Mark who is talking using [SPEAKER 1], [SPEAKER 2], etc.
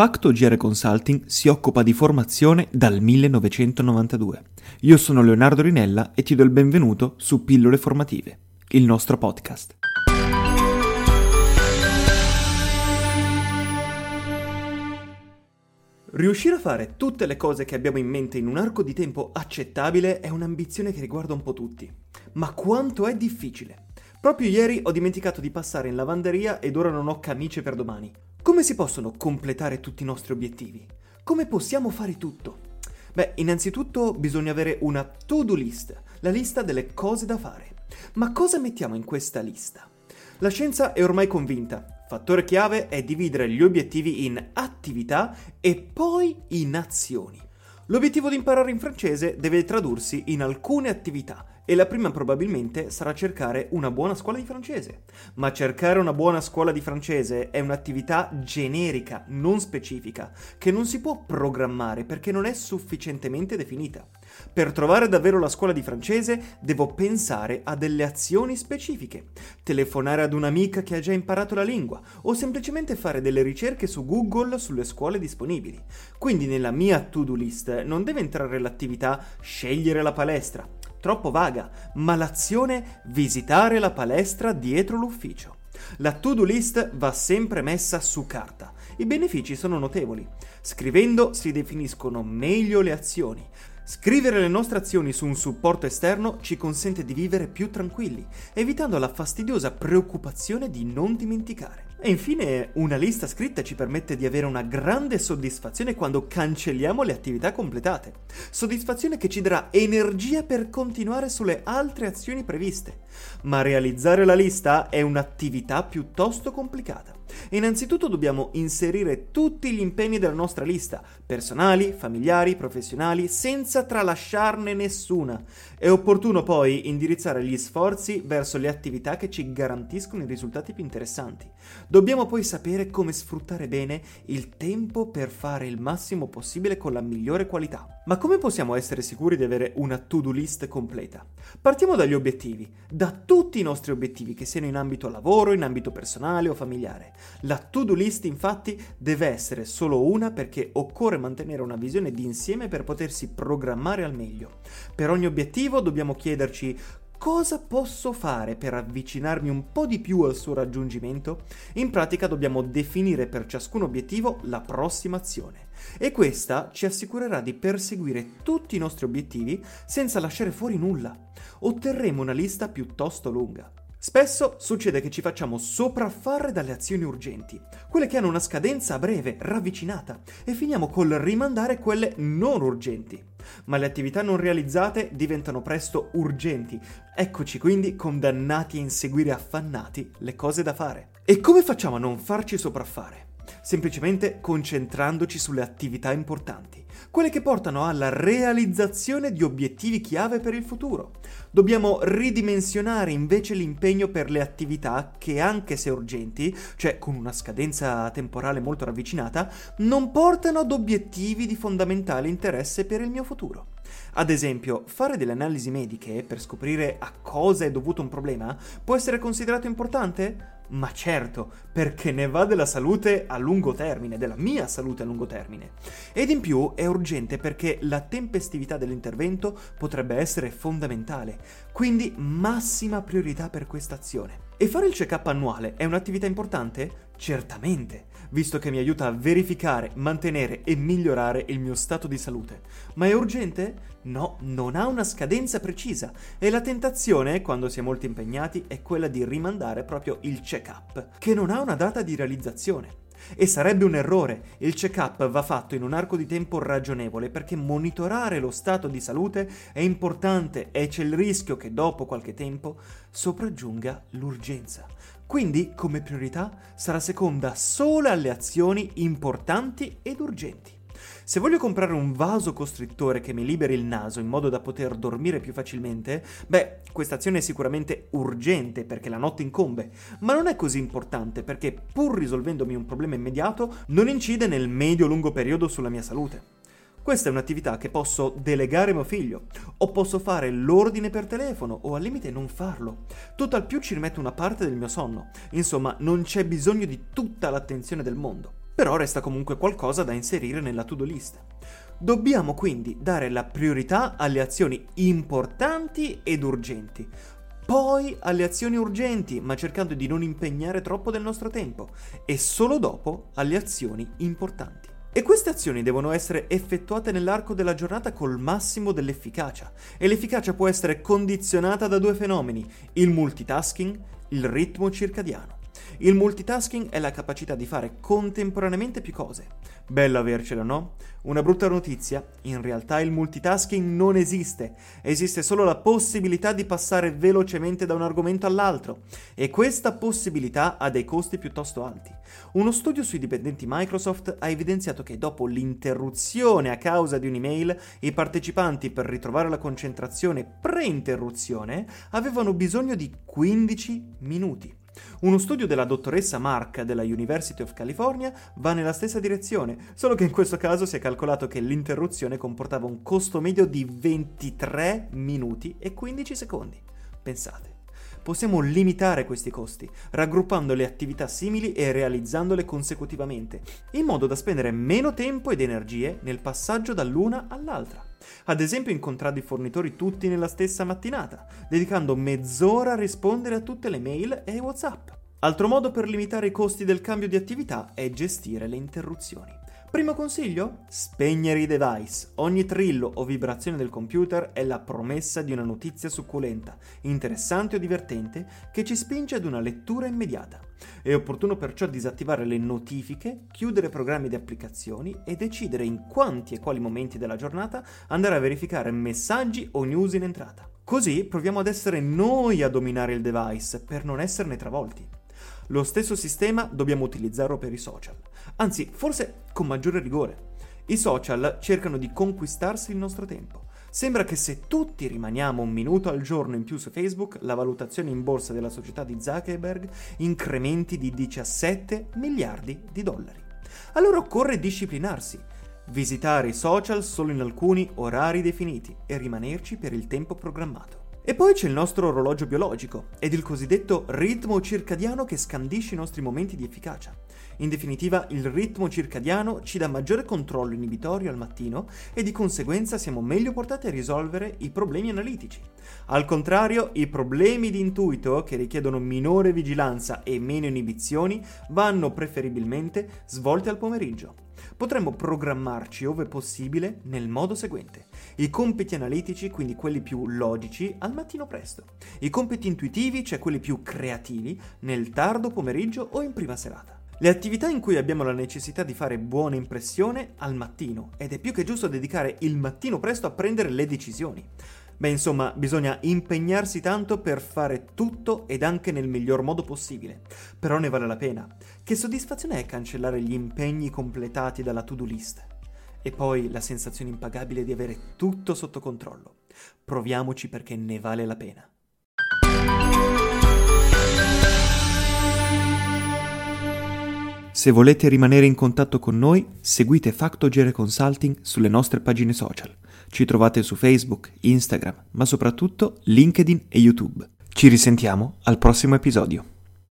[SPEAKER 1] Facto GR Consulting si occupa di formazione dal 1992. Io sono Leonardo Rinella e ti do il benvenuto su Pillole Formative, il nostro podcast. Riuscire a fare tutte le cose che abbiamo in mente in un arco di tempo accettabile è un'ambizione che riguarda un po' tutti. Ma quanto è difficile? Proprio ieri ho dimenticato di passare in lavanderia ed ora non ho camicie per domani. Come si possono completare tutti i nostri obiettivi? Come possiamo fare tutto? Beh, innanzitutto bisogna avere una to-do list, la lista delle cose da fare. Ma cosa mettiamo in questa lista? La scienza è ormai convinta. Fattore chiave è dividere gli obiettivi in attività e poi in azioni. L'obiettivo di imparare in francese deve tradursi in alcune attività e la prima probabilmente sarà cercare una buona scuola di francese. Ma cercare una buona scuola di francese è un'attività generica, non specifica, che non si può programmare perché non è sufficientemente definita. Per trovare davvero la scuola di francese devo pensare a delle azioni specifiche, telefonare ad un'amica che ha già imparato la lingua o semplicemente fare delle ricerche su Google sulle scuole disponibili. Quindi nella mia to-do list non deve entrare l'attività scegliere la palestra, troppo vaga, ma l'azione visitare la palestra dietro l'ufficio. La to-do list va sempre messa su carta. I benefici sono notevoli. Scrivendo si definiscono meglio le azioni. Scrivere le nostre azioni su un supporto esterno ci consente di vivere più tranquilli, evitando la fastidiosa preoccupazione di non dimenticare. E infine una lista scritta ci permette di avere una grande soddisfazione quando cancelliamo le attività completate. Soddisfazione che ci darà energia per continuare sulle altre azioni previste. Ma realizzare la lista è un'attività piuttosto complicata. Innanzitutto dobbiamo inserire tutti gli impegni della nostra lista, personali, familiari, professionali, senza tralasciarne nessuna. È opportuno poi indirizzare gli sforzi verso le attività che ci garantiscono i risultati più interessanti. Dobbiamo poi sapere come sfruttare bene il tempo per fare il massimo possibile con la migliore qualità. Ma come possiamo essere sicuri di avere una to-do list completa? Partiamo dagli obiettivi, da tutti i nostri obiettivi, che siano in ambito lavoro, in ambito personale o familiare. La to-do list infatti deve essere solo una perché occorre mantenere una visione d'insieme per potersi programmare al meglio. Per ogni obiettivo dobbiamo chiederci cosa posso fare per avvicinarmi un po' di più al suo raggiungimento? In pratica dobbiamo definire per ciascun obiettivo la prossima azione e questa ci assicurerà di perseguire tutti i nostri obiettivi senza lasciare fuori nulla. Otterremo una lista piuttosto lunga. Spesso succede che ci facciamo sopraffare dalle azioni urgenti, quelle che hanno una scadenza breve, ravvicinata, e finiamo col rimandare quelle non urgenti. Ma le attività non realizzate diventano presto urgenti. Eccoci quindi condannati a inseguire affannati le cose da fare. E come facciamo a non farci sopraffare? semplicemente concentrandoci sulle attività importanti, quelle che portano alla realizzazione di obiettivi chiave per il futuro. Dobbiamo ridimensionare invece l'impegno per le attività che, anche se urgenti, cioè con una scadenza temporale molto ravvicinata, non portano ad obiettivi di fondamentale interesse per il mio futuro. Ad esempio, fare delle analisi mediche per scoprire a cosa è dovuto un problema può essere considerato importante? Ma certo, perché ne va della salute a lungo termine, della mia salute a lungo termine. Ed in più è urgente perché la tempestività dell'intervento potrebbe essere fondamentale, quindi massima priorità per questa azione. E fare il check-up annuale è un'attività importante? Certamente, visto che mi aiuta a verificare, mantenere e migliorare il mio stato di salute. Ma è urgente? No, non ha una scadenza precisa e la tentazione, quando si è molto impegnati, è quella di rimandare proprio il check-up, che non ha una data di realizzazione. E sarebbe un errore. Il check-up va fatto in un arco di tempo ragionevole perché monitorare lo stato di salute è importante e c'è il rischio che dopo qualche tempo sopraggiunga l'urgenza. Quindi, come priorità, sarà seconda solo alle azioni importanti ed urgenti. Se voglio comprare un vaso costrittore che mi liberi il naso in modo da poter dormire più facilmente, beh, questa azione è sicuramente urgente perché la notte incombe, ma non è così importante perché pur risolvendomi un problema immediato non incide nel medio-lungo periodo sulla mia salute. Questa è un'attività che posso delegare a mio figlio, o posso fare l'ordine per telefono, o al limite non farlo. Tutt'al più ci rimetto una parte del mio sonno. Insomma, non c'è bisogno di tutta l'attenzione del mondo. Però resta comunque qualcosa da inserire nella to-do list. Dobbiamo quindi dare la priorità alle azioni importanti ed urgenti, poi alle azioni urgenti, ma cercando di non impegnare troppo del nostro tempo, e solo dopo alle azioni importanti. E queste azioni devono essere effettuate nell'arco della giornata col massimo dell'efficacia, e l'efficacia può essere condizionata da due fenomeni, il multitasking, il ritmo circadiano. Il multitasking è la capacità di fare contemporaneamente più cose. Bello avercelo, no? Una brutta notizia, in realtà il multitasking non esiste, esiste solo la possibilità di passare velocemente da un argomento all'altro e questa possibilità ha dei costi piuttosto alti. Uno studio sui dipendenti Microsoft ha evidenziato che dopo l'interruzione a causa di un'email, i partecipanti per ritrovare la concentrazione pre-interruzione avevano bisogno di 15 minuti. Uno studio della dottoressa Mark della University of California va nella stessa direzione, solo che in questo caso si è calcolato che l'interruzione comportava un costo medio di 23 minuti e 15 secondi. Pensate. Possiamo limitare questi costi, raggruppando le attività simili e realizzandole consecutivamente, in modo da spendere meno tempo ed energie nel passaggio dall'una all'altra. Ad esempio incontrare i fornitori tutti nella stessa mattinata, dedicando mezz'ora a rispondere a tutte le mail e WhatsApp. Altro modo per limitare i costi del cambio di attività è gestire le interruzioni. Primo consiglio? Spegnere i device. Ogni trillo o vibrazione del computer è la promessa di una notizia succulenta, interessante o divertente che ci spinge ad una lettura immediata. È opportuno perciò disattivare le notifiche, chiudere programmi di applicazioni e decidere in quanti e quali momenti della giornata andare a verificare messaggi o news in entrata. Così proviamo ad essere noi a dominare il device per non esserne travolti. Lo stesso sistema dobbiamo utilizzarlo per i social, anzi forse con maggiore rigore. I social cercano di conquistarsi il nostro tempo. Sembra che se tutti rimaniamo un minuto al giorno in più su Facebook, la valutazione in borsa della società di Zuckerberg incrementi di 17 miliardi di dollari. Allora occorre disciplinarsi, visitare i social solo in alcuni orari definiti e rimanerci per il tempo programmato. E poi c'è il nostro orologio biologico ed il cosiddetto ritmo circadiano che scandisce i nostri momenti di efficacia. In definitiva, il ritmo circadiano ci dà maggiore controllo inibitorio al mattino e di conseguenza siamo meglio portati a risolvere i problemi analitici. Al contrario, i problemi di intuito, che richiedono minore vigilanza e meno inibizioni, vanno preferibilmente svolti al pomeriggio. Potremmo programmarci, ove possibile, nel modo seguente. I compiti analitici, quindi quelli più logici, al mattino presto. I compiti intuitivi, cioè quelli più creativi, nel tardo pomeriggio o in prima serata. Le attività in cui abbiamo la necessità di fare buona impressione al mattino ed è più che giusto dedicare il mattino presto a prendere le decisioni. Beh, insomma, bisogna impegnarsi tanto per fare tutto ed anche nel miglior modo possibile. Però ne vale la pena. Che soddisfazione è cancellare gli impegni completati dalla to-do list? E poi la sensazione impagabile di avere tutto sotto controllo. Proviamoci perché ne vale la pena. Se volete rimanere in contatto con noi, seguite Factogere Consulting sulle nostre pagine social. Ci trovate su Facebook, Instagram, ma soprattutto LinkedIn e YouTube. Ci risentiamo al prossimo episodio.